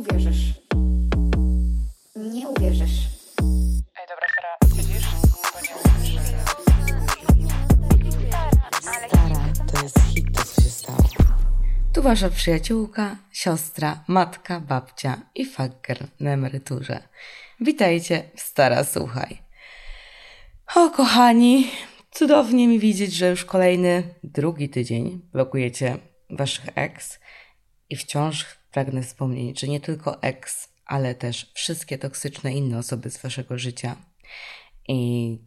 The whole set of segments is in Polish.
uwierzysz. Nie uwierzysz. Ej, dobra, Sara, siedzisz? Bo nie słyszę. Stara, to jest hit, to co się stało. Tu wasza przyjaciółka, siostra, matka, babcia i fakker na emeryturze. Witajcie w Stara Słuchaj. O kochani, cudownie mi widzieć, że już kolejny, drugi tydzień blokujecie waszych ex i wciąż pragnę wspomnieć, że nie tylko ex, ale też wszystkie toksyczne inne osoby z waszego życia. I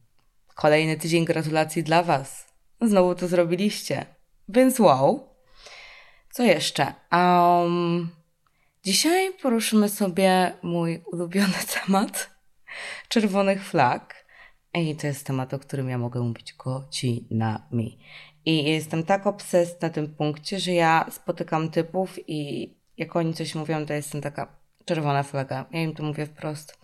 kolejny tydzień gratulacji dla was. Znowu to zrobiliście. Więc wow. Co jeszcze? Um, dzisiaj poruszymy sobie mój ulubiony temat czerwonych flag. I to jest temat, o którym ja mogę mówić godzinami. I jestem tak obses na tym punkcie, że ja spotykam typów i jak oni coś mówią, to jestem taka czerwona flaga. Ja im to mówię wprost.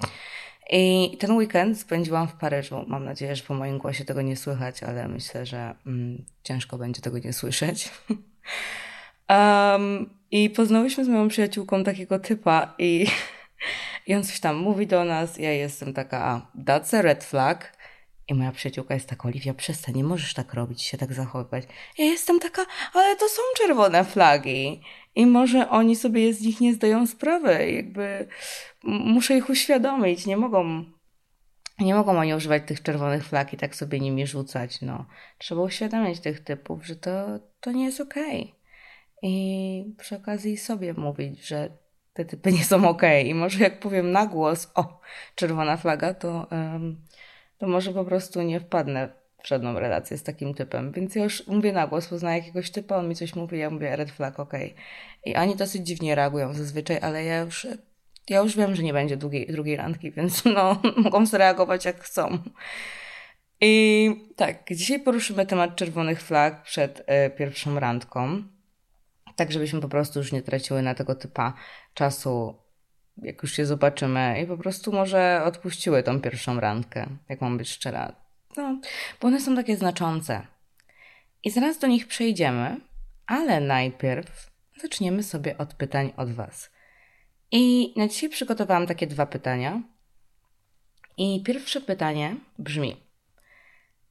I ten weekend spędziłam w Paryżu. Mam nadzieję, że po moim głosie tego nie słychać, ale myślę, że mm, ciężko będzie tego nie słyszeć. Um, I poznałyśmy z moją przyjaciółką takiego typa i, i on coś tam mówi do nas. Ja jestem taka, a, that's a red flag. I moja przyjaciółka jest taka, Oliwia, przestań, nie możesz tak robić, się tak zachowywać. Ja jestem taka, ale to są czerwone flagi. I może oni sobie z nich nie zdają sprawy. Jakby muszę ich uświadomić. Nie mogą, nie mogą oni używać tych czerwonych flag i tak sobie nimi rzucać. No. Trzeba uświadamiać tych typów, że to, to nie jest okej. Okay i przy okazji sobie mówić, że te typy nie są ok. I może jak powiem na głos, o, czerwona flaga, to, um, to może po prostu nie wpadnę w żadną relację z takim typem. Więc ja już mówię na głos, poznaję jakiegoś typa, on mi coś mówi, ja mówię red flag, ok. I oni dosyć dziwnie reagują zazwyczaj, ale ja już, ja już wiem, że nie będzie drugiej, drugiej randki, więc no, mogą zareagować jak chcą. I tak, dzisiaj poruszymy temat czerwonych flag przed y, pierwszą randką tak żebyśmy po prostu już nie traciły na tego typa czasu, jak już się zobaczymy i po prostu może odpuściły tą pierwszą randkę, jak mam być szczera. No, bo one są takie znaczące. I zaraz do nich przejdziemy, ale najpierw zaczniemy sobie od pytań od Was. I na dzisiaj przygotowałam takie dwa pytania. I pierwsze pytanie brzmi: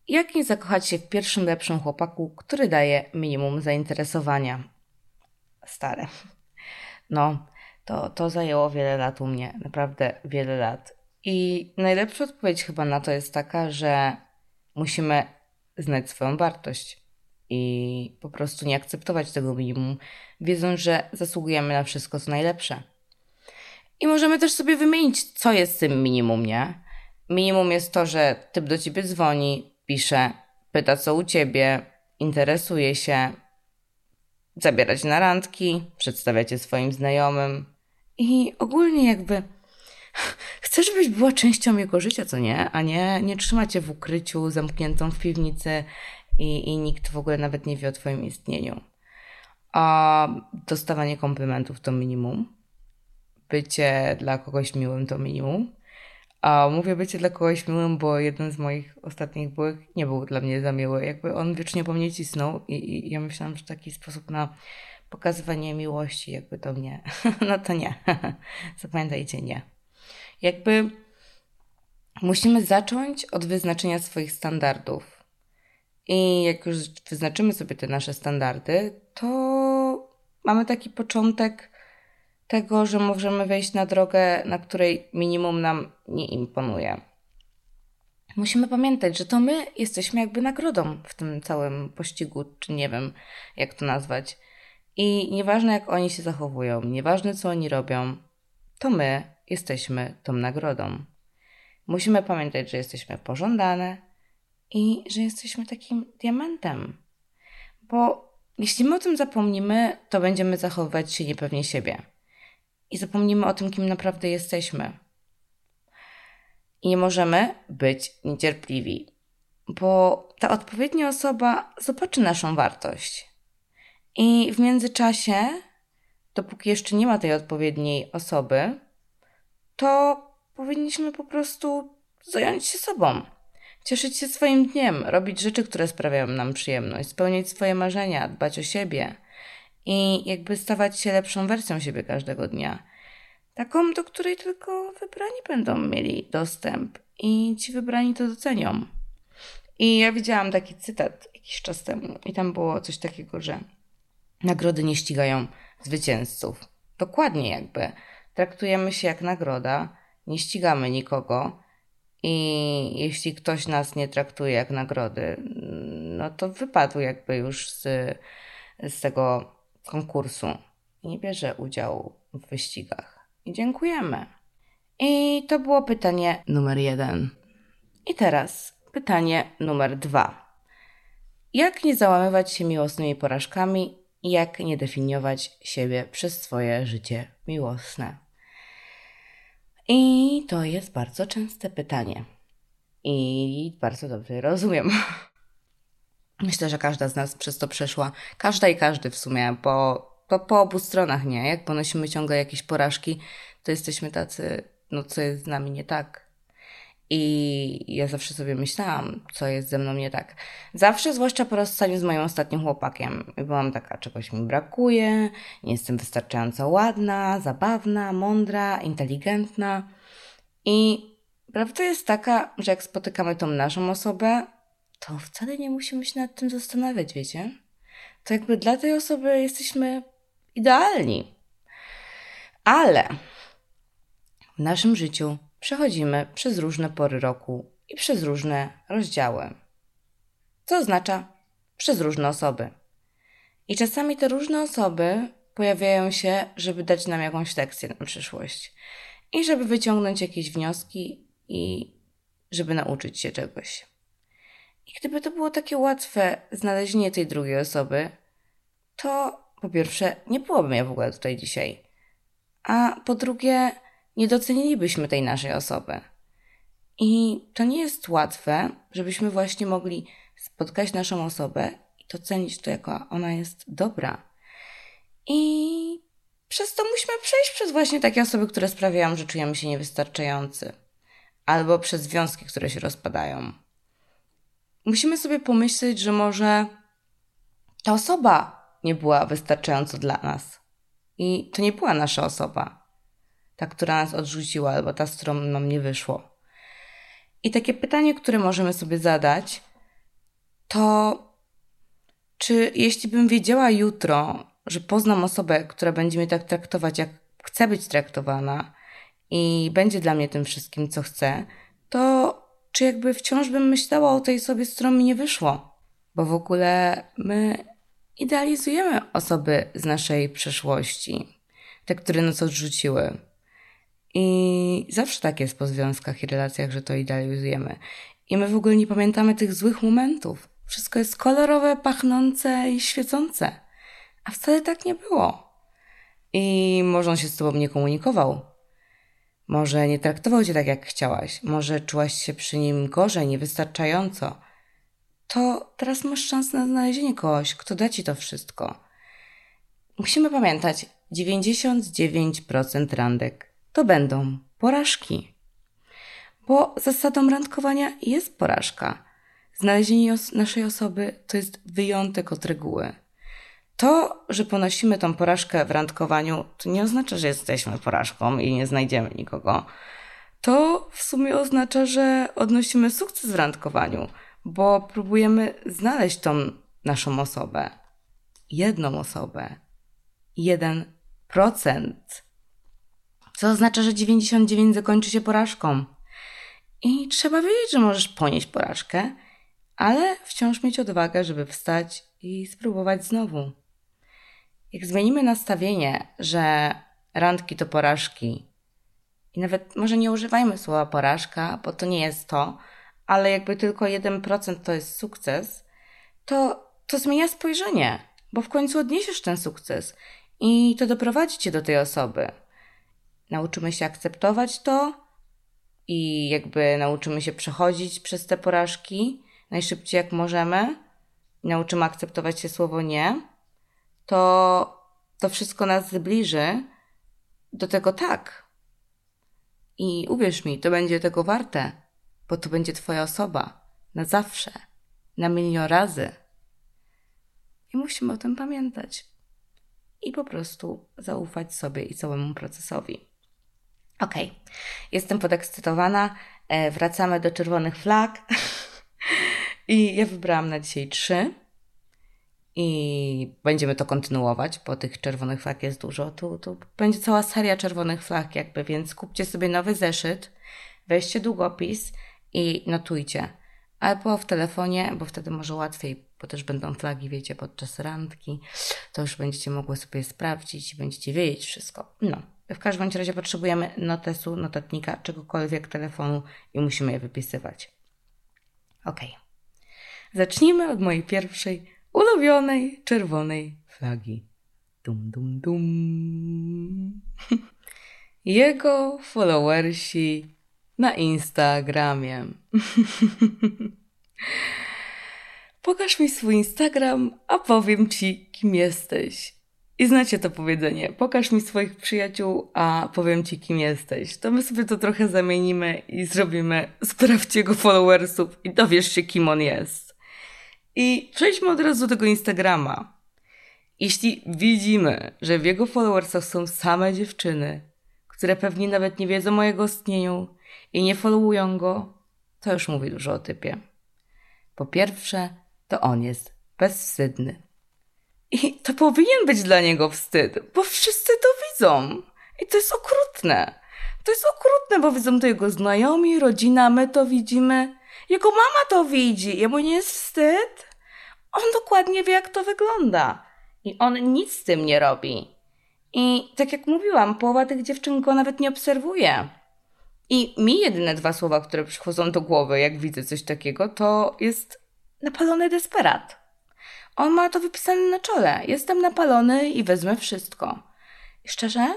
Jak nie zakochać się w pierwszym lepszym chłopaku, który daje minimum zainteresowania? stare. No, to, to zajęło wiele lat u mnie, naprawdę wiele lat. I najlepsza odpowiedź chyba na to jest taka, że musimy znać swoją wartość i po prostu nie akceptować tego minimum, wiedząc, że zasługujemy na wszystko, co najlepsze. I możemy też sobie wymienić, co jest tym minimum, nie? Minimum jest to, że typ do ciebie dzwoni, pisze, pyta co u ciebie, interesuje się, zabierać na randki, przedstawiać je swoim znajomym i ogólnie jakby chcę, żebyś była częścią jego życia, co nie? A nie, nie trzymać cię w ukryciu, zamkniętą w piwnicy i, i nikt w ogóle nawet nie wie o twoim istnieniu. A dostawanie komplementów to minimum. Bycie dla kogoś miłym to minimum. A mówię bycie dla kogoś miłym, bo jeden z moich ostatnich byłych nie był dla mnie za miły. Jakby on wiecznie po mnie cisnął i, i ja myślałam, że taki sposób na pokazywanie miłości jakby to mnie. no to nie. Zapamiętajcie, nie. Jakby musimy zacząć od wyznaczenia swoich standardów. I jak już wyznaczymy sobie te nasze standardy, to mamy taki początek tego, że możemy wejść na drogę, na której minimum nam nie imponuje. Musimy pamiętać, że to my jesteśmy jakby nagrodą w tym całym pościgu, czy nie wiem, jak to nazwać. I nieważne, jak oni się zachowują, nieważne, co oni robią, to my jesteśmy tą nagrodą. Musimy pamiętać, że jesteśmy pożądane i że jesteśmy takim diamentem. Bo jeśli my o tym zapomnimy, to będziemy zachowywać się niepewnie siebie i zapomnimy o tym, kim naprawdę jesteśmy. I nie możemy być niecierpliwi, bo ta odpowiednia osoba zobaczy naszą wartość. I w międzyczasie, dopóki jeszcze nie ma tej odpowiedniej osoby, to powinniśmy po prostu zająć się sobą. Cieszyć się swoim dniem, robić rzeczy, które sprawiają nam przyjemność, spełniać swoje marzenia, dbać o siebie – i jakby stawać się lepszą wersją siebie każdego dnia. Taką, do której tylko wybrani będą mieli dostęp i ci wybrani to docenią. I ja widziałam taki cytat jakiś czas temu i tam było coś takiego, że nagrody nie ścigają zwycięzców. Dokładnie jakby. Traktujemy się jak nagroda, nie ścigamy nikogo i jeśli ktoś nas nie traktuje jak nagrody, no to wypadł jakby już z, z tego konkursu i nie bierze udziału w wyścigach. I dziękujemy. I to było pytanie numer jeden. I teraz pytanie numer dwa. Jak nie załamywać się miłosnymi porażkami i jak nie definiować siebie przez swoje życie miłosne? I to jest bardzo częste pytanie. I bardzo dobrze rozumiem. Myślę, że każda z nas przez to przeszła. Każda i każdy w sumie, bo po, po obu stronach, nie? Jak ponosimy ciągle jakieś porażki, to jesteśmy tacy, no co jest z nami nie tak. I ja zawsze sobie myślałam, co jest ze mną nie tak. Zawsze, zwłaszcza po rozstaniu z moim ostatnim chłopakiem, byłam taka, czegoś mi brakuje, nie jestem wystarczająco ładna, zabawna, mądra, inteligentna. I prawda jest taka, że jak spotykamy tą naszą osobę, to wcale nie musimy się nad tym zastanawiać, wiecie? To jakby dla tej osoby jesteśmy idealni. Ale w naszym życiu przechodzimy przez różne pory roku i przez różne rozdziały. Co oznacza przez różne osoby. I czasami te różne osoby pojawiają się, żeby dać nam jakąś lekcję na przyszłość i żeby wyciągnąć jakieś wnioski i żeby nauczyć się czegoś. I gdyby to było takie łatwe znalezienie tej drugiej osoby, to po pierwsze nie byłoby mnie w ogóle tutaj dzisiaj, a po drugie nie docenilibyśmy tej naszej osoby. I to nie jest łatwe, żebyśmy właśnie mogli spotkać naszą osobę i docenić to, jako ona jest dobra. I przez to musimy przejść przez właśnie takie osoby, które sprawiają, że czujemy się niewystarczający, albo przez związki, które się rozpadają. Musimy sobie pomyśleć, że może ta osoba nie była wystarczająco dla nas. I to nie była nasza osoba ta, która nas odrzuciła, albo ta, z którą nam nie wyszło. I takie pytanie, które możemy sobie zadać, to czy jeśli bym wiedziała jutro, że poznam osobę, która będzie mnie tak traktować, jak chce być traktowana i będzie dla mnie tym wszystkim, co chce, to czy jakby wciąż bym myślała o tej sobie, z którą mi nie wyszło? Bo w ogóle my idealizujemy osoby z naszej przeszłości, te, które nas odrzuciły. I zawsze tak jest po związkach i relacjach, że to idealizujemy. I my w ogóle nie pamiętamy tych złych momentów. Wszystko jest kolorowe, pachnące i świecące. A wcale tak nie było. I może on się z tobą nie komunikował. Może nie traktował cię tak, jak chciałaś. Może czułaś się przy nim gorzej, niewystarczająco. To teraz masz szansę na znalezienie kogoś, kto da ci to wszystko. Musimy pamiętać, 99% randek to będą porażki. Bo zasadą randkowania jest porażka. Znalezienie os naszej osoby to jest wyjątek od reguły. To, że ponosimy tą porażkę w randkowaniu, to nie oznacza, że jesteśmy porażką i nie znajdziemy nikogo. To w sumie oznacza, że odnosimy sukces w randkowaniu, bo próbujemy znaleźć tą naszą osobę. Jedną osobę. Jeden procent co oznacza, że 99 zakończy się porażką. I trzeba wiedzieć, że możesz ponieść porażkę, ale wciąż mieć odwagę, żeby wstać i spróbować znowu. Jak zmienimy nastawienie, że randki to porażki, i nawet może nie używajmy słowa porażka, bo to nie jest to, ale jakby tylko 1% to jest sukces, to, to zmienia spojrzenie, bo w końcu odniesiesz ten sukces i to doprowadzi cię do tej osoby nauczymy się akceptować to i jakby nauczymy się przechodzić przez te porażki najszybciej jak możemy, nauczymy akceptować się słowo nie, to to wszystko nas zbliży do tego tak. I uwierz mi, to będzie tego warte, bo to będzie Twoja osoba na zawsze, na milion razy. I musimy o tym pamiętać i po prostu zaufać sobie i całemu procesowi. Okej, jestem podekscytowana. E, wracamy do czerwonych flag. I ja wybrałam na dzisiaj trzy. I będziemy to kontynuować, bo tych czerwonych flag jest dużo. Tu, tu będzie cała seria czerwonych flag, jakby, więc kupcie sobie nowy zeszyt, weźcie długopis i notujcie. Albo w telefonie, bo wtedy może łatwiej, bo też będą flagi, wiecie, podczas randki. To już będziecie mogły sobie sprawdzić, będziecie wiedzieć wszystko. No, w każdym razie potrzebujemy notesu, notatnika, czegokolwiek, telefonu i musimy je wypisywać. Ok. Zacznijmy od mojej pierwszej, ulubionej, czerwonej flagi. Dum, dum, dum. Jego followersi na Instagramie. Pokaż mi swój Instagram, a powiem ci, kim jesteś. I znacie to powiedzenie: pokaż mi swoich przyjaciół, a powiem ci, kim jesteś. To my sobie to trochę zamienimy i zrobimy: sprawdź jego followersów i dowiesz się, kim on jest. I przejdźmy od razu do tego Instagrama. Jeśli widzimy, że w jego followersach są same dziewczyny, które pewnie nawet nie wiedzą o jego istnieniu i nie followują go, to już mówi dużo o typie. Po pierwsze, to on jest bezwstydny. I to powinien być dla niego wstyd, bo wszyscy to widzą. I to jest okrutne. To jest okrutne, bo widzą to jego znajomi, rodzina, my to widzimy. Jego mama to widzi. Jemu nie jest wstyd? On dokładnie wie, jak to wygląda. I on nic z tym nie robi. I tak jak mówiłam, połowa tych dziewczyn go nawet nie obserwuje. I mi jedyne dwa słowa, które przychodzą do głowy, jak widzę coś takiego, to jest napalony desperat. On ma to wypisane na czole. Jestem napalony i wezmę wszystko. I szczerze,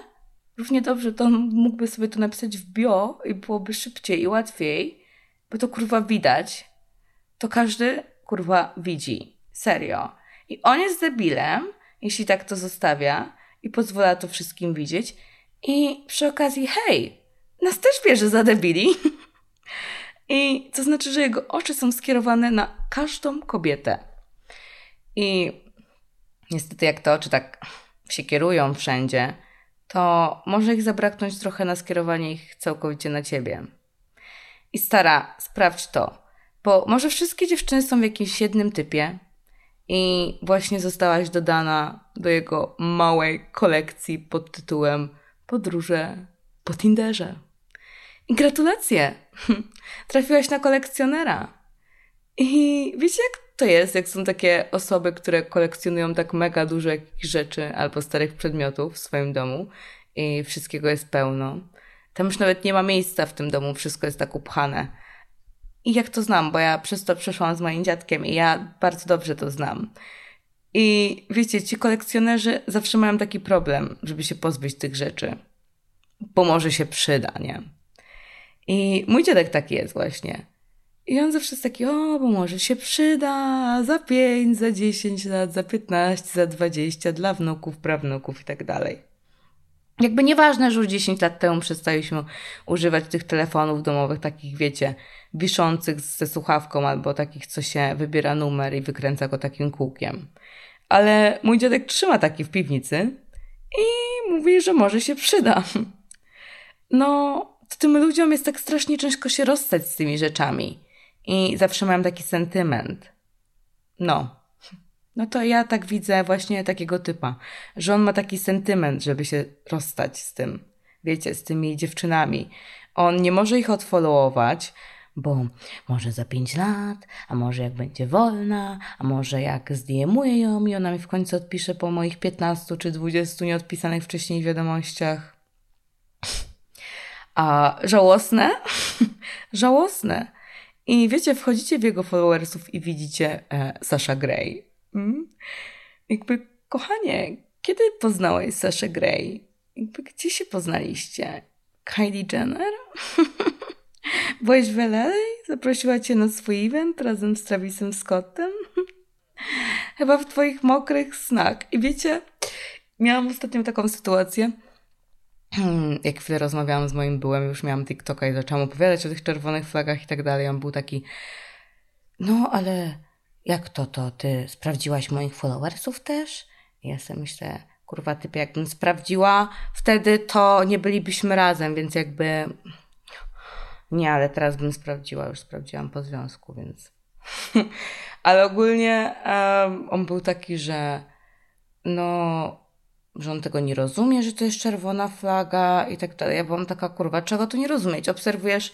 równie dobrze to mógłby sobie to napisać w bio i byłoby szybciej i łatwiej, bo to kurwa widać. To każdy kurwa widzi. Serio. I on jest debilem, jeśli tak to zostawia i pozwala to wszystkim widzieć. I przy okazji, hej, nas też bierze za debili. I to znaczy, że jego oczy są skierowane na każdą kobietę. I niestety, jak te oczy tak się kierują wszędzie, to może ich zabraknąć trochę na skierowanie ich całkowicie na ciebie. I stara, sprawdź to, bo może wszystkie dziewczyny są w jakimś jednym typie i właśnie zostałaś dodana do jego małej kolekcji pod tytułem Podróże po Tinderze. I gratulacje! Trafiłaś na kolekcjonera. I wiecie, jak to jest, jak są takie osoby, które kolekcjonują tak mega dużo jakichś rzeczy albo starych przedmiotów w swoim domu i wszystkiego jest pełno. Tam już nawet nie ma miejsca w tym domu, wszystko jest tak upchane. I jak to znam, bo ja przez to przeszłam z moim dziadkiem i ja bardzo dobrze to znam. I wiecie, ci kolekcjonerzy zawsze mają taki problem, żeby się pozbyć tych rzeczy. Bo może się przyda, nie? I mój dziadek taki jest właśnie. I on zawsze jest taki, o, bo może się przyda za 5, za 10 lat, za 15, za 20 dla wnuków, prawnuków i tak dalej. Jakby nieważne, że już 10 lat temu przestaliśmy używać tych telefonów domowych, takich wiecie, wiszących ze słuchawką albo takich, co się wybiera numer i wykręca go takim kółkiem. Ale mój dziadek trzyma taki w piwnicy i mówi, że może się przyda. No, tym ludziom jest tak strasznie ciężko się rozstać z tymi rzeczami. I zawsze mam taki sentyment. No. No to ja tak widzę właśnie takiego typa, że on ma taki sentyment, żeby się rozstać z tym, wiecie, z tymi dziewczynami. On nie może ich odfollowować, bo może za pięć lat, a może jak będzie wolna, a może jak zdejmuję ją i ona mi w końcu odpisze po moich 15 czy 20 nieodpisanych wcześniej wiadomościach. A żałosne? żałosne. I wiecie, wchodzicie w jego followersów i widzicie e, Sasha Grey. Mm? Jakby, kochanie, kiedy poznałeś Sasha Grey? Jakby, gdzie się poznaliście? Kylie Jenner? Byłeś w LA? Zaprosiła cię na swój event razem z Travisem Scottem? Chyba w twoich mokrych snach. I wiecie, miałam ostatnio taką sytuację, jak chwilę rozmawiałam z moim byłem, już miałam TikToka i zaczęłam opowiadać o tych czerwonych flagach i tak dalej. On był taki, no ale jak to, to ty sprawdziłaś moich followersów też? I ja sobie myślę, kurwa typie, jakbym sprawdziła wtedy, to nie bylibyśmy razem, więc jakby nie, ale teraz bym sprawdziła, już sprawdziłam po związku, więc ale ogólnie um, on był taki, że no że on tego nie rozumie, że to jest czerwona flaga i tak dalej. Ja byłam taka, kurwa, czego tu nie rozumieć? Obserwujesz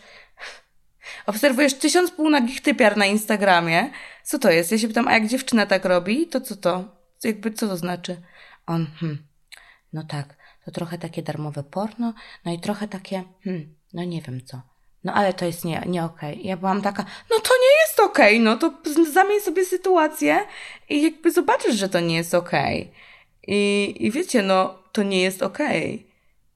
obserwujesz tysiąc półnagich typiar na Instagramie. Co to jest? Ja się pytam, a jak dziewczyna tak robi, to co to? Jakby co to znaczy? On, hmm, no tak, to trochę takie darmowe porno, no i trochę takie, hmm, no nie wiem co. No ale to jest nie, nie okej. Okay. Ja byłam taka, no to nie jest okej, okay, no to zamień sobie sytuację i jakby zobaczysz, że to nie jest okej. Okay. I, I wiecie, no to nie jest okej. Okay.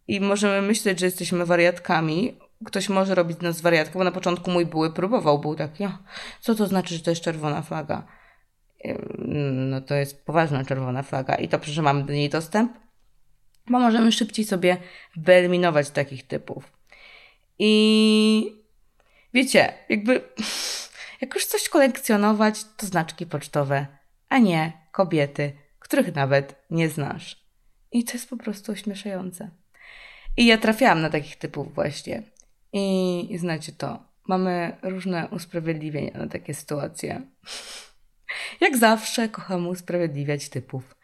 I możemy myśleć, że jesteśmy wariatkami. Ktoś może robić nas wariatkę, bo na początku mój były próbował, był taki, co to znaczy, że to jest czerwona flaga? No to jest poważna czerwona flaga i to, że mamy do niej dostęp, bo możemy szybciej sobie wyeliminować takich typów. I wiecie, jakby jak już coś kolekcjonować, to znaczki pocztowe, a nie kobiety, których nawet nie znasz. I to jest po prostu ośmieszające. I ja trafiałam na takich typów właśnie. I, i znacie to. Mamy różne usprawiedliwienia na takie sytuacje. Jak zawsze kocham usprawiedliwiać typów.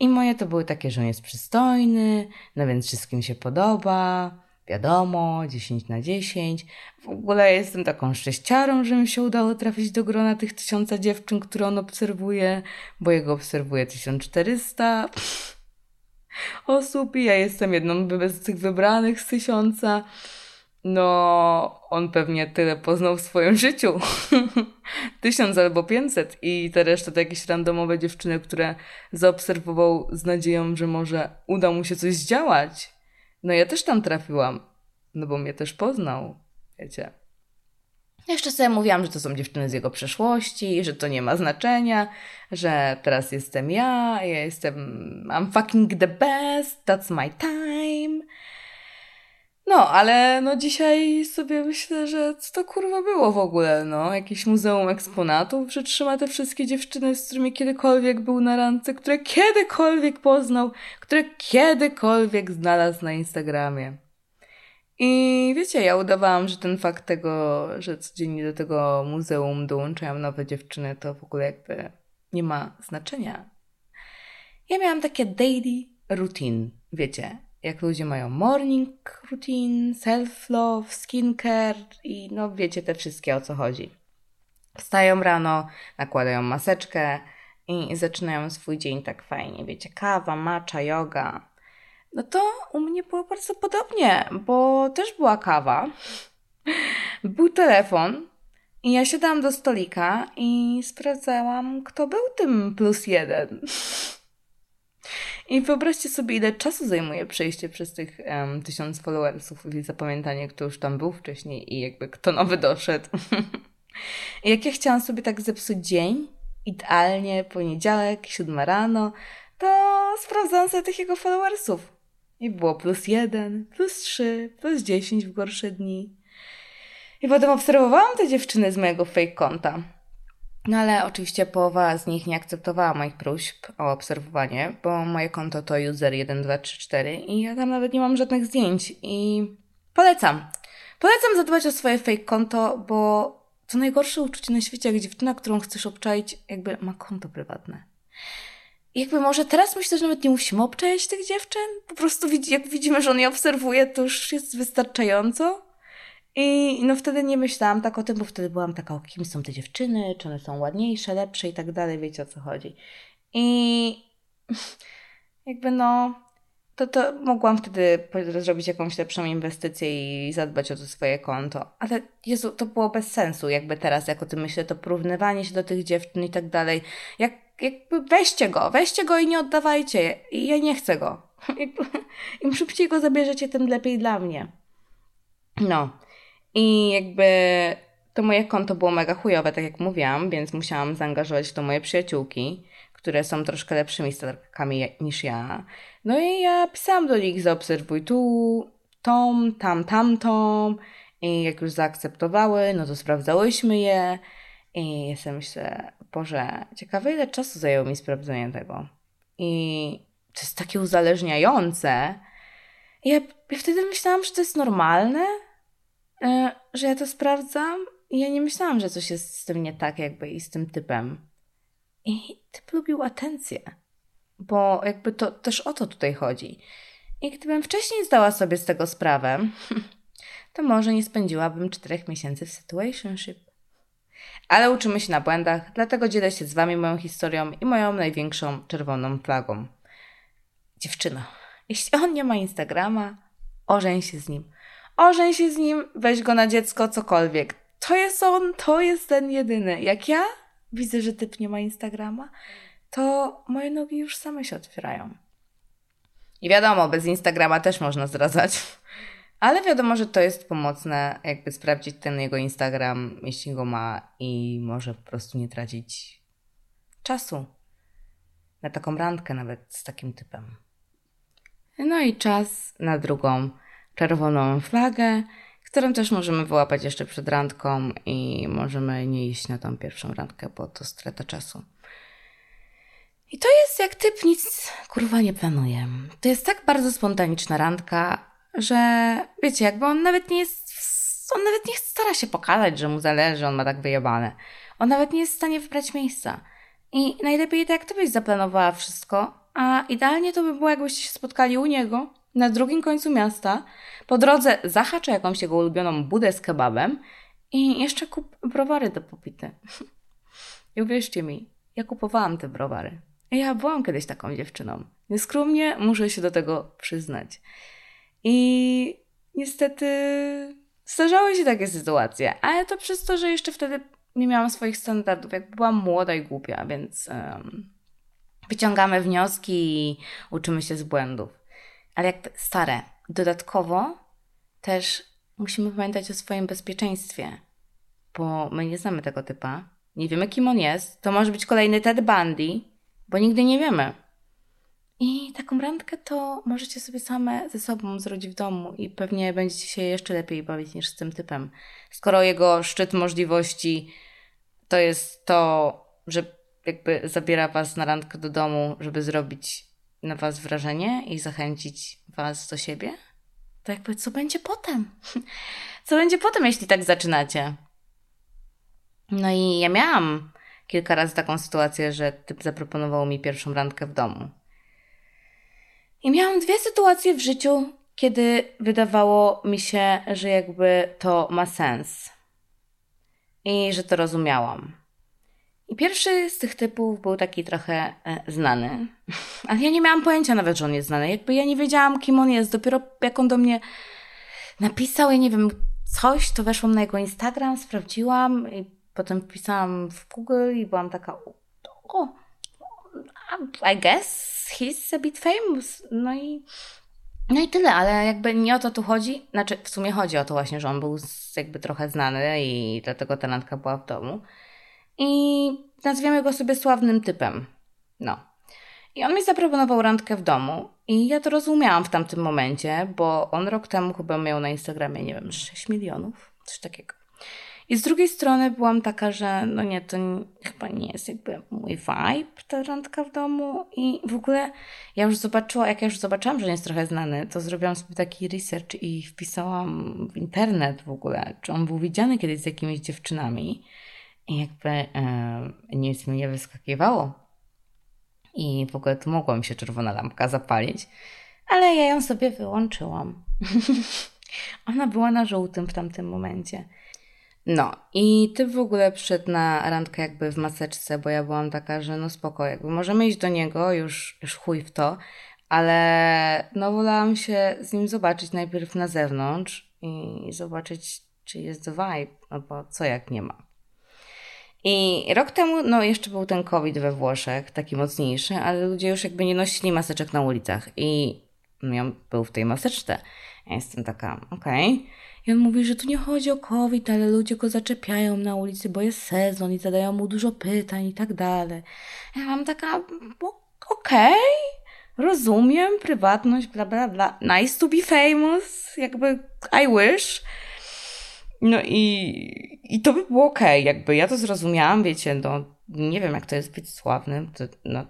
I moje to były takie, że on jest przystojny, no więc wszystkim się podoba, wiadomo, 10 na 10. W ogóle jestem taką szczęściarą, że mi się udało trafić do grona tych tysiąca dziewczyn, które on obserwuje, bo jego obserwuje 1400 osób i ja jestem jedną z tych wybranych z tysiąca. No, on pewnie tyle poznał w swoim życiu. Tysiąc albo pięćset i te reszta to jakieś randomowe dziewczyny, które zaobserwował z nadzieją, że może uda mu się coś zdziałać. No ja też tam trafiłam, no bo mnie też poznał, wiecie. Jeszcze sobie mówiłam, że to są dziewczyny z jego przeszłości, że to nie ma znaczenia, że teraz jestem ja, ja jestem, I'm fucking the best, that's my time. No, ale no dzisiaj sobie myślę, że co to kurwa było w ogóle, no? Jakieś muzeum eksponatów, że trzyma te wszystkie dziewczyny, z którymi kiedykolwiek był na randce, które kiedykolwiek poznał, które kiedykolwiek znalazł na Instagramie. I wiecie, ja udawałam, że ten fakt tego, że codziennie do tego muzeum dołączają nowe dziewczyny, to w ogóle jakby nie ma znaczenia. Ja miałam takie daily routine, wiecie, jak ludzie mają morning routine, self-love, skincare i no wiecie te wszystkie o co chodzi. Wstają rano, nakładają maseczkę i zaczynają swój dzień tak fajnie, wiecie, kawa, matcha, yoga. No to u mnie było bardzo podobnie, bo też była kawa, był telefon i ja siadałam do stolika i sprawdzałam, kto był tym plus jeden. I wyobraźcie sobie, ile czasu zajmuje przejście przez tych um, tysiąc followersów i zapamiętanie, kto już tam był wcześniej i jakby kto nowy doszedł. Jak ja chciałam sobie tak zepsuć dzień, idealnie poniedziałek, siódma rano, to sprawdzałam sobie tych jego followersów. I było plus jeden, plus trzy, plus dziesięć w gorsze dni. I potem obserwowałam te dziewczyny z mojego fake konta. No ale oczywiście połowa z nich nie akceptowała moich próśb o obserwowanie, bo moje konto to user1234 i ja tam nawet nie mam żadnych zdjęć i polecam. Polecam zadbać o swoje fake konto, bo to najgorsze uczucie na świecie, jak dziewczyna, którą chcesz obczaić, jakby ma konto prywatne. I jakby może teraz myślę, że nawet nie musimy obczaić tych dziewczyn. Po prostu jak widzimy, że on je obserwuje, to już jest wystarczająco. I no wtedy nie myślałam tak o tym, bo wtedy byłam taka, o kim są te dziewczyny, czy one są ładniejsze, lepsze i tak dalej, wiecie o co chodzi. I jakby no, to, to mogłam wtedy zrobić jakąś lepszą inwestycję i zadbać o to swoje konto. Ale Jezu, to było bez sensu, jakby teraz, jak o tym myślę, to porównywanie się do tych dziewczyn i tak dalej. Jak, jakby weźcie go, weźcie go i nie oddawajcie. Ja nie chcę go. Im szybciej go zabierzecie, tym lepiej dla mnie. No. I jakby to moje konto było mega chujowe, tak jak mówiłam, więc musiałam zaangażować w to moje przyjaciółki, które są troszkę lepszymi stalkerkami niż ja. No i ja pisałam do nich, zaobserwuj tu, tą, tam, tamtą. I jak już zaakceptowały, no to sprawdzałyśmy je. I ja sobie myślę, Boże, ciekawe ile czasu zajęło mi sprawdzenie tego. I to jest takie uzależniające. I ja, ja wtedy myślałam, że to jest normalne, że ja to sprawdzam. I ja nie myślałam, że coś jest z tym nie tak, jakby i z tym typem. I typ lubił atencję, bo jakby to też o to tutaj chodzi. I gdybym wcześniej zdała sobie z tego sprawę, to może nie spędziłabym czterech miesięcy w situationship. Ale uczymy się na błędach, dlatego dzielę się z Wami moją historią i moją największą czerwoną flagą. Dziewczyno, jeśli on nie ma Instagrama, ożeń się z nim. Ożeń się z nim, weź go na dziecko, cokolwiek. To jest on, to jest ten jedyny. Jak ja widzę, że typ nie ma Instagrama, to moje nogi już same się otwierają. I wiadomo, bez Instagrama też można zdradzać. Ale wiadomo, że to jest pomocne, jakby sprawdzić ten jego Instagram, jeśli go ma i może po prostu nie tracić czasu na taką randkę nawet z takim typem. No i czas na drugą czerwoną flagę, którą też możemy wyłapać jeszcze przed randką i możemy nie iść na tą pierwszą randkę, bo to strata czasu. I to jest jak typ nic kurwa nie planuje. To jest tak bardzo spontaniczna randka, że wiecie, jakby on nawet nie jest, on nawet nie stara się pokazać, że mu zależy, on ma tak wyjebane. On nawet nie jest w stanie wybrać miejsca. I najlepiej tak, to byś zaplanowała wszystko, a idealnie to by było, jakbyście się spotkali u niego na drugim końcu miasta, po drodze zahacza jakąś jego ulubioną budę z kebabem i jeszcze kup browary do popity. I uwierzcie mi, ja kupowałam te browary. Ja byłam kiedyś taką dziewczyną. Nieskromnie muszę się do tego przyznać. I niestety zdarzały się takie sytuacje, ale to przez to, że jeszcze wtedy nie miałam swoich standardów, jak byłam młoda i głupia, więc um, wyciągamy wnioski i uczymy się z błędów. Ale jak stare, dodatkowo też musimy pamiętać o swoim bezpieczeństwie, bo my nie znamy tego typa, nie wiemy kim on jest, to może być kolejny Ted Bundy, bo nigdy nie wiemy. I taką randkę to możecie sobie same ze sobą zrobić w domu i pewnie będziecie się jeszcze lepiej bawić niż z tym typem. Skoro jego szczyt możliwości to jest to, że jakby zabiera was na randkę do domu, żeby zrobić na was wrażenie i zachęcić was do siebie, to jakby co będzie potem? Co będzie potem, jeśli tak zaczynacie? No i ja miałam kilka razy taką sytuację, że typ zaproponował mi pierwszą randkę w domu. I miałam dwie sytuacje w życiu, kiedy wydawało mi się, że jakby to ma sens. I że to rozumiałam. I pierwszy z tych typów był taki trochę e, znany, ale ja nie miałam pojęcia nawet, że on jest znany. Jakby ja nie wiedziałam, kim on jest. Dopiero jak on do mnie napisał, ja nie wiem, coś, to weszłam na jego Instagram, sprawdziłam i potem wpisałam w Google i byłam taka, o, I guess he's a bit famous. No i, no i tyle, ale jakby nie o to tu chodzi. Znaczy, w sumie chodzi o to właśnie, że on był jakby trochę znany i dlatego ta była w domu. I nazwiemy go sobie sławnym typem. No. I on mi zaproponował randkę w domu i ja to rozumiałam w tamtym momencie, bo on rok temu chyba miał na Instagramie, nie wiem, 6 milionów, coś takiego. I z drugiej strony byłam taka, że no nie, to nie, chyba nie jest jakby mój vibe, ta randka w domu. I w ogóle ja już zobaczyłam, jak ja już zobaczyłam, że nie jest trochę znany, to zrobiłam sobie taki research i wpisałam w internet w ogóle, czy on był widziany kiedyś z jakimiś dziewczynami. Jakby e, nic mi nie wyskakiwało. I w ogóle tu mogła mi się czerwona lampka zapalić, ale ja ją sobie wyłączyłam. Ona była na żółtym w tamtym momencie. No i ty w ogóle przyszedł na randkę jakby w maseczce, bo ja byłam taka, że no spoko, jakby możemy iść do niego, już, już chuj w to, ale no wolałam się z nim zobaczyć najpierw na zewnątrz i zobaczyć, czy jest vibe, no bo co jak nie ma. I rok temu, no jeszcze był ten COVID we Włoszech, taki mocniejszy, ale ludzie już jakby nie nosili maseczek na ulicach i ja był w tej maseczce. Ja jestem taka, okej. Okay. I on mówi, że tu nie chodzi o COVID, ale ludzie go zaczepiają na ulicy, bo jest sezon i zadają mu dużo pytań i tak dalej. Ja mam taka, okej, okay, rozumiem, prywatność, bla, bla, bla. Nice to be famous, jakby I wish. No i, i to by było okej, okay. jakby ja to zrozumiałam, wiecie, no nie wiem jak to jest być sławnym, to, no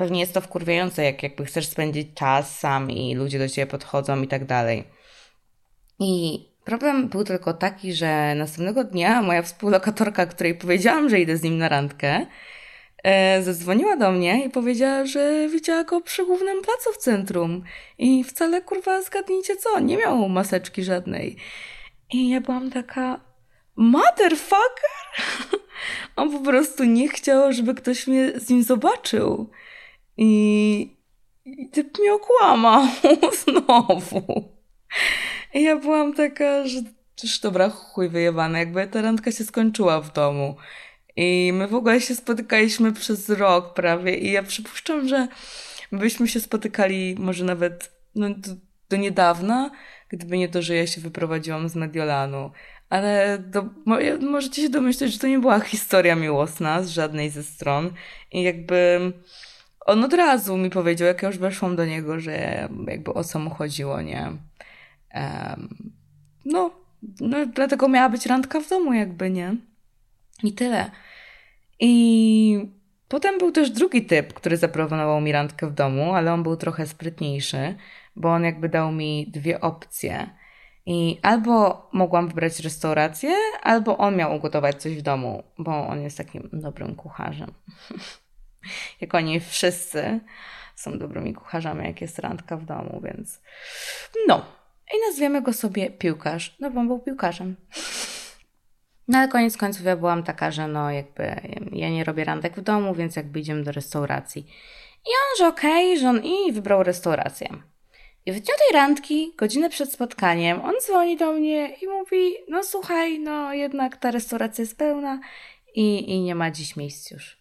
pewnie jest to wkurwiające, jak jakby chcesz spędzić czas sam i ludzie do ciebie podchodzą i tak dalej. I problem był tylko taki, że następnego dnia moja współlokatorka, której powiedziałam, że idę z nim na randkę, e, zadzwoniła do mnie i powiedziała, że widziała go przy głównym placu w centrum. I wcale, kurwa, zgadnijcie co, nie miał maseczki żadnej. I ja byłam taka, motherfucker! On po prostu nie chciał, żeby ktoś mnie z nim zobaczył. I, i typ mnie okłamał znowu. I ja byłam taka, że już dobra, chuj wyjebane, jakby ta randka się skończyła w domu. I my w ogóle się spotykaliśmy przez rok prawie i ja przypuszczam, że byśmy się spotykali może nawet no, do, do niedawna, gdyby nie to, że ja się wyprowadziłam z Mediolanu. Ale do, możecie się domyśleć, że to nie była historia miłosna z żadnej ze stron. I jakby on od razu mi powiedział, jak ja już weszłam do niego, że jakby o co mu chodziło, nie? Um, no, no, dlatego miała być randka w domu, jakby, nie? I tyle. I potem był też drugi typ, który zaproponował mi randkę w domu, ale on był trochę sprytniejszy, bo on jakby dał mi dwie opcje. I albo mogłam wybrać restaurację, albo on miał ugotować coś w domu, bo on jest takim dobrym kucharzem. jak oni wszyscy są dobrymi kucharzami, jak jest randka w domu, więc no. I nazwiemy go sobie piłkarz, no bo on był piłkarzem. No ale koniec końców ja byłam taka, że no jakby ja nie robię randek w domu, więc jakby idziemy do restauracji. I on, że okej, okay, że on i wybrał restaurację. I w dniu tej randki, godzinę przed spotkaniem, on dzwoni do mnie i mówi, no słuchaj, no jednak ta restauracja jest pełna i, i nie ma dziś miejsc już.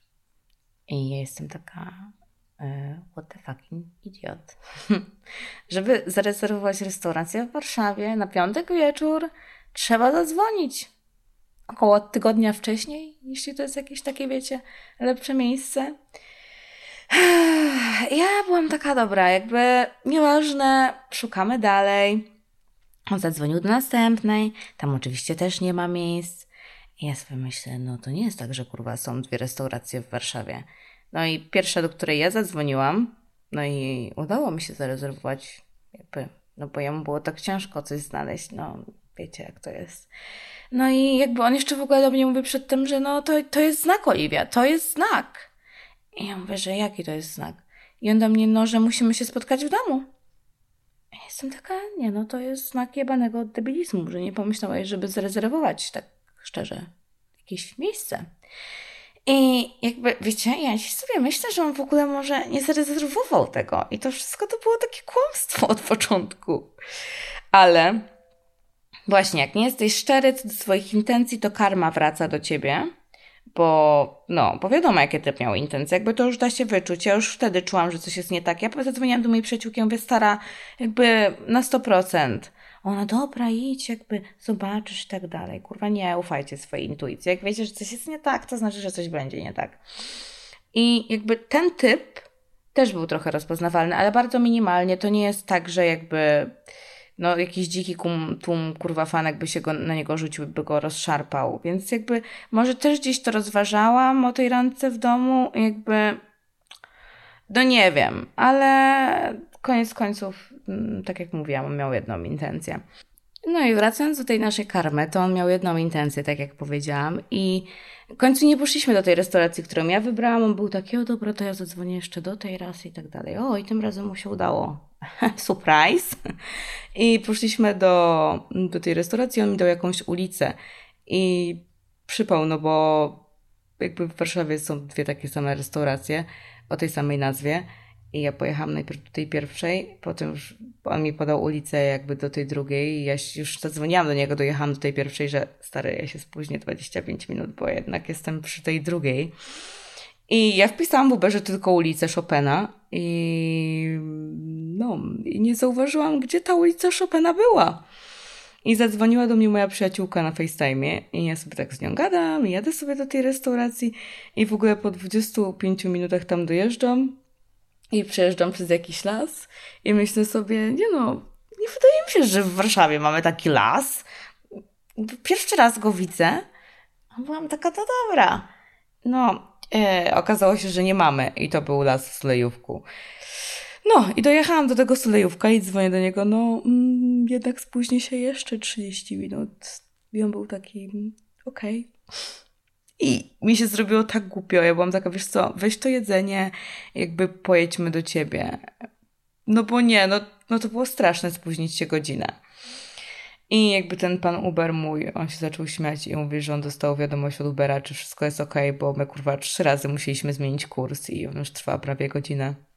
I ja jestem taka, e, what the fucking idiot. Żeby zarezerwować restaurację w Warszawie na piątek wieczór, trzeba zadzwonić. Około tygodnia wcześniej, jeśli to jest jakieś takie, wiecie, lepsze miejsce. Ja byłam taka dobra, jakby nieważne, szukamy dalej. On zadzwonił do następnej, tam oczywiście też nie ma miejsc. I ja sobie myślę, no to nie jest tak, że kurwa są dwie restauracje w Warszawie. No i pierwsza, do której ja zadzwoniłam, no i udało mi się zarezerwować, jakby, no bo jemu było tak ciężko coś znaleźć, no wiecie jak to jest. No i jakby on jeszcze w ogóle do mnie mówi przedtem, że no to, to jest znak, Oliwia, to jest znak. I ja mówię, że jaki to jest znak? I on do mnie, no, że musimy się spotkać w domu. I jestem taka, nie no, to jest znak jebanego debilizmu, że nie pomyślałaś, żeby zarezerwować, tak szczerze, jakieś miejsce. I jakby, wiecie, ja się sobie myślę, że on w ogóle może nie zarezerwował tego. I to wszystko to było takie kłamstwo od początku. Ale właśnie, jak nie jesteś szczery co do swoich intencji, to karma wraca do ciebie. Bo, no, bo wiadomo, jakie typ miał intencje. Jakby to już da się wyczuć. Ja już wtedy czułam, że coś jest nie tak. Ja zadzwoniłam do mojej przyjaciółki, mówię, stara, jakby na 100%. Ona, dobra, idź, jakby zobaczysz i tak dalej. Kurwa, nie, ufajcie swojej intuicji. Jak wiecie, że coś jest nie tak, to znaczy, że coś będzie nie tak. I jakby ten typ też był trochę rozpoznawalny, ale bardzo minimalnie. To nie jest tak, że jakby no jakiś dziki kum, tłum kurwa fanek by się go, na niego rzucił, by go rozszarpał. Więc jakby może też gdzieś to rozważałam o tej randce w domu, jakby no nie wiem, ale koniec końców, mm, tak jak mówiłam, on miał jedną intencję. No i wracając do tej naszej karmy, to on miał jedną intencję, tak jak powiedziałam, i w końcu nie poszliśmy do tej restauracji, którą ja wybrałam. On był taki, o dobra, to ja zadzwonię jeszcze do tej raz i tak dalej. O, i tym razem mu się udało. Surprise! I poszliśmy do, do tej restauracji, on mi dał jakąś ulicę. I przypał, no bo jakby w Warszawie są dwie takie same restauracje o tej samej nazwie. I ja pojechałam najpierw do tej pierwszej, potem już on mi podał ulicę jakby do tej drugiej i ja już zadzwoniłam do niego, dojechałam do tej pierwszej, że stary, ja się spóźnię 25 minut, bo jednak jestem przy tej drugiej. I ja wpisałam w Uberze tylko ulicę Chopina i no, i nie zauważyłam, gdzie ta ulica Chopina była. I zadzwoniła do mnie moja przyjaciółka na FaceTime i ja sobie tak z nią gadam, jadę sobie do tej restauracji i w ogóle po 25 minutach tam dojeżdżam i przejeżdżam przez jakiś las i myślę sobie, nie no, nie wydaje mi się, że w Warszawie mamy taki las. Pierwszy raz go widzę, a byłam taka, to dobra. No e, okazało się, że nie mamy i to był las w Sulejówku. No i dojechałam do tego Sulejówka i dzwonię do niego, no mm, jednak spóźnię się jeszcze 30 minut. I on był taki, mm, okej. I mi się zrobiło tak głupio. Ja byłam taka, wiesz co, weź to jedzenie, jakby pojedźmy do ciebie. No bo nie, no, no to było straszne spóźnić się godzinę. I jakby ten pan Uber mój, on się zaczął śmiać i mówi, że on dostał wiadomość od Ubera, czy wszystko jest ok, bo my kurwa trzy razy musieliśmy zmienić kurs i on już trwa prawie godzinę.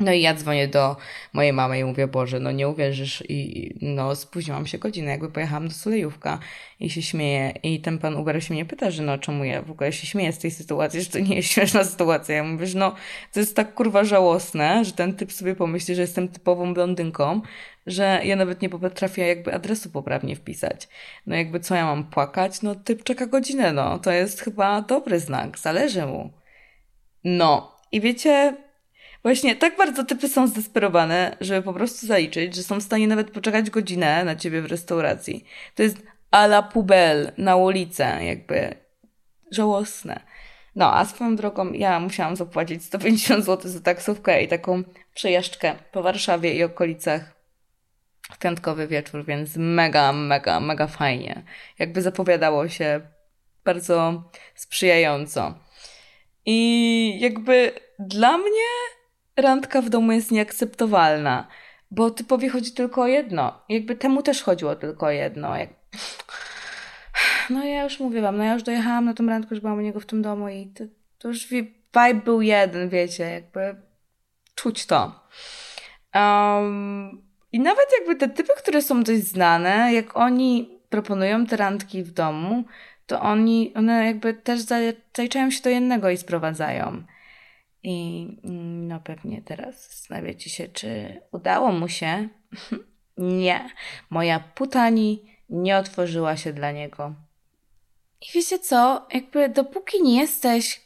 No i ja dzwonię do mojej mamy i mówię, Boże, no nie uwierzysz i no spóźniłam się godzinę, jakby pojechałam do Sulejówka i się śmieję i ten pan Uber się mnie pyta, że no czemu ja w ogóle się śmieję z tej sytuacji, że to nie jest śmieszna sytuacja. Ja mówię, że no to jest tak kurwa żałosne, że ten typ sobie pomyśli, że jestem typową blondynką, że ja nawet nie potrafię jakby adresu poprawnie wpisać. No jakby co ja mam płakać? No typ czeka godzinę, no to jest chyba dobry znak, zależy mu. No i wiecie, Właśnie tak bardzo typy są zdesperowane, żeby po prostu zaliczyć, że są w stanie nawet poczekać godzinę na ciebie w restauracji. To jest a la pubel na ulicę, jakby żałosne. No, a swoją drogą ja musiałam zapłacić 150 zł za taksówkę i taką przejażdżkę po Warszawie i okolicach w piątkowy wieczór, więc mega, mega, mega fajnie. Jakby zapowiadało się bardzo sprzyjająco. I jakby dla mnie randka w domu jest nieakceptowalna, bo typowi chodzi tylko o jedno. Jakby temu też chodziło tylko o jedno. Jak... No ja już mówię wam, no ja już dojechałam na tą randkę, już byłam u niego w tym domu i to, to już vibe był jeden, wiecie, jakby czuć to. Um, I nawet jakby te typy, które są dość znane, jak oni proponują te randki w domu, to oni, one jakby też zaliczają się do jednego i sprowadzają. I no pewnie teraz zastanawiacie się, czy udało mu się. nie. Moja putani nie otworzyła się dla niego. I wiecie co? Jakby dopóki nie jesteś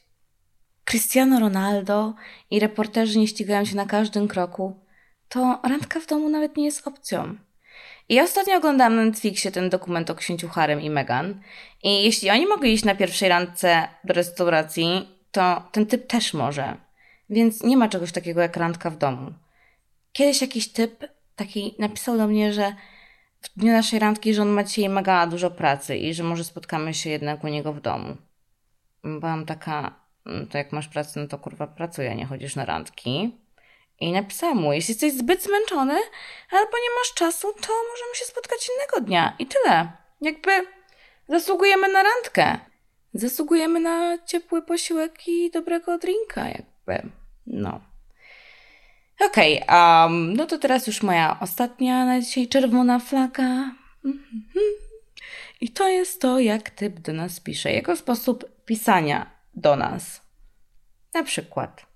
Cristiano Ronaldo i reporterzy nie ścigają się na każdym kroku, to randka w domu nawet nie jest opcją. I ja ostatnio oglądałam na Netflixie ten dokument o księciu Harem i Meghan. I jeśli oni mogli iść na pierwszej randce do restauracji, to ten typ też może. Więc nie ma czegoś takiego jak randka w domu. Kiedyś jakiś typ taki napisał do mnie, że w dniu naszej randki, że on ma dzisiaj mega dużo pracy i że może spotkamy się jednak u niego w domu. Byłam taka, mm, to jak masz pracę, no to kurwa pracuję, nie chodzisz na randki. I napisałam mu, jeśli jesteś zbyt zmęczony albo nie masz czasu, to możemy się spotkać innego dnia. I tyle. Jakby zasługujemy na randkę. Zasługujemy na ciepły posiłek i dobrego drinka, jakby. No. Okej, okay, um, no to teraz już moja ostatnia na dzisiaj czerwona flaga. I to jest to, jak typ do nas pisze. Jego sposób pisania do nas. Na przykład.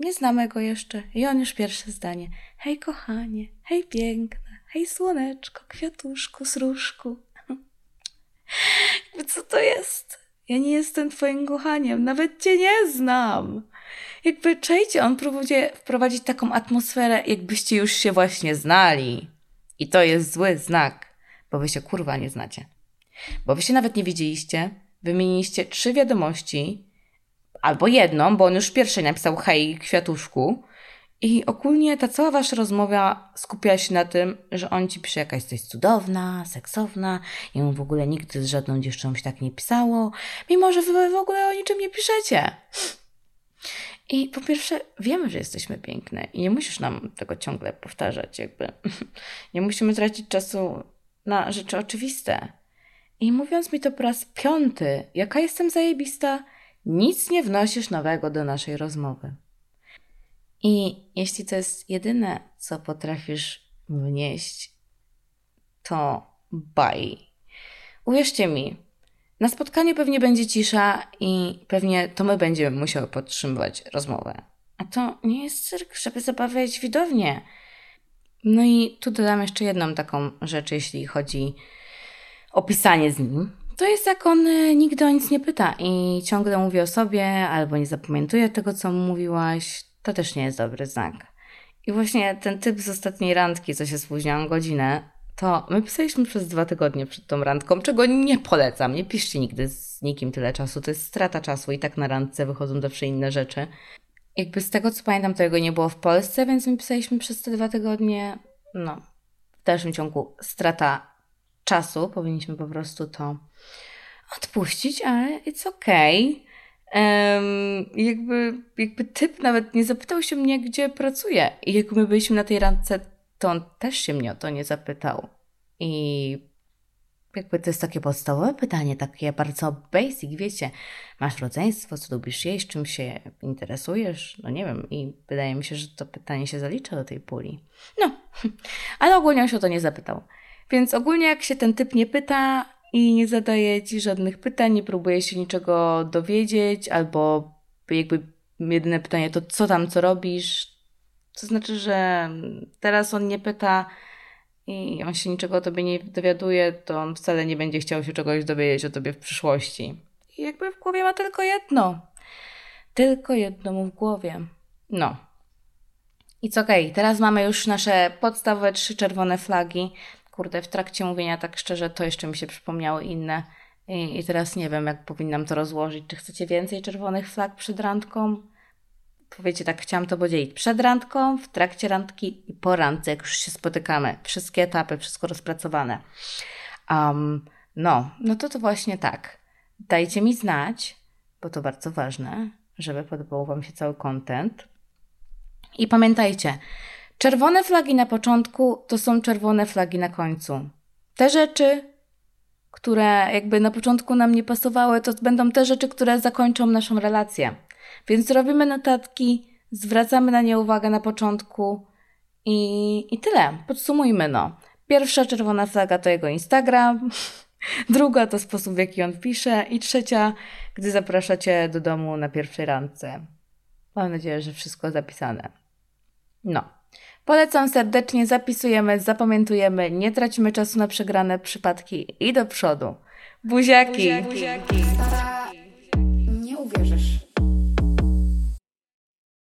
Nie znamy go jeszcze i on już pierwsze zdanie. Hej kochanie, hej piękna, hej słoneczko, kwiatuszku, sruszku. Co to jest? Ja nie jestem twoim kochaniem, nawet cię nie znam. Jakby, czajcie, on próbuje wprowadzić taką atmosferę, jakbyście już się właśnie znali. I to jest zły znak, bo wy się kurwa nie znacie. Bo wy się nawet nie widzieliście, wymieniliście trzy wiadomości, albo jedną, bo on już pierwszej napisał hej, kwiatuszku. I ogólnie ta cała wasza rozmowa skupia się na tym, że on ci pisze jakaś jesteś cudowna, seksowna, i mu w ogóle nigdy z żadną dziewczyną się tak nie pisało, mimo że wy w ogóle o niczym nie piszecie. I po pierwsze, wiemy, że jesteśmy piękne i nie musisz nam tego ciągle powtarzać, jakby. Nie musimy tracić czasu na rzeczy oczywiste. I mówiąc mi to po raz piąty, jaka jestem zajebista, nic nie wnosisz nowego do naszej rozmowy. I jeśli to jest jedyne, co potrafisz wnieść, to baj. Uwierzcie mi, na spotkaniu pewnie będzie cisza i pewnie to my będziemy musiały podtrzymywać rozmowę. A to nie jest cyrk, żeby zabawiać widownię. No i tu dodam jeszcze jedną taką rzecz, jeśli chodzi o pisanie z nim. To jest jak on e, nigdy o nic nie pyta i ciągle mówi o sobie albo nie zapamiętuje tego, co mówiłaś. To też nie jest dobry znak. I właśnie ten typ z ostatniej randki, co się spóźniał godzinę, to my pisaliśmy przez dwa tygodnie przed tą randką, czego nie polecam. Nie piszcie nigdy z nikim tyle czasu. To jest strata czasu i tak na randce wychodzą zawsze inne rzeczy. Jakby z tego co pamiętam, to jego nie było w Polsce, więc my pisaliśmy przez te dwa tygodnie. No, w dalszym ciągu strata czasu. Powinniśmy po prostu to odpuścić, ale it's okay. Um, jakby, jakby typ nawet nie zapytał się mnie, gdzie pracuję. I jak my byliśmy na tej randce, to on też się mnie o to nie zapytał. I jakby to jest takie podstawowe pytanie, takie bardzo basic, wiecie, masz rodzeństwo, co lubisz jeść, czym się interesujesz, no nie wiem, i wydaje mi się, że to pytanie się zalicza do tej puli. No, ale ogólnie on się o to nie zapytał. Więc ogólnie jak się ten typ nie pyta i nie zadaje ci żadnych pytań, nie próbuje się niczego dowiedzieć, albo jakby jedyne pytanie to co tam, co robisz, to znaczy, że teraz on nie pyta i on się niczego o tobie nie dowiaduje, to on wcale nie będzie chciał się czegoś dowiedzieć o tobie w przyszłości. I jakby w głowie ma tylko jedno. Tylko jedno mu w głowie. No. I co okej, okay. teraz mamy już nasze podstawowe trzy czerwone flagi. Kurde, w trakcie mówienia tak szczerze, to jeszcze mi się przypomniały inne. I, I, teraz nie wiem, jak powinnam to rozłożyć. Czy chcecie więcej czerwonych flag przed randką? Powiecie tak, chciałam to podzielić przed randką, w trakcie randki i po randce, jak już się spotykamy. Wszystkie etapy, wszystko rozpracowane. Um, no, no to to właśnie tak. Dajcie mi znać, bo to bardzo ważne, żeby podobał Wam się cały content. I pamiętajcie, czerwone flagi na początku to są czerwone flagi na końcu. Te rzeczy, które jakby na początku nam nie pasowały, to będą te rzeczy, które zakończą naszą relację. Więc robimy notatki, zwracamy na nie uwagę na początku i, i tyle. Podsumujmy no. Pierwsza czerwona flaga to jego Instagram, druga to sposób w jaki on pisze i trzecia, gdy zapraszacie do domu na pierwszej randce. Mam nadzieję, że wszystko zapisane. No. Polecam serdecznie, zapisujemy, zapamiętujemy, nie tracimy czasu na przegrane przypadki i do przodu. Buziaki! Buziaki. Stara, nie uwierzysz.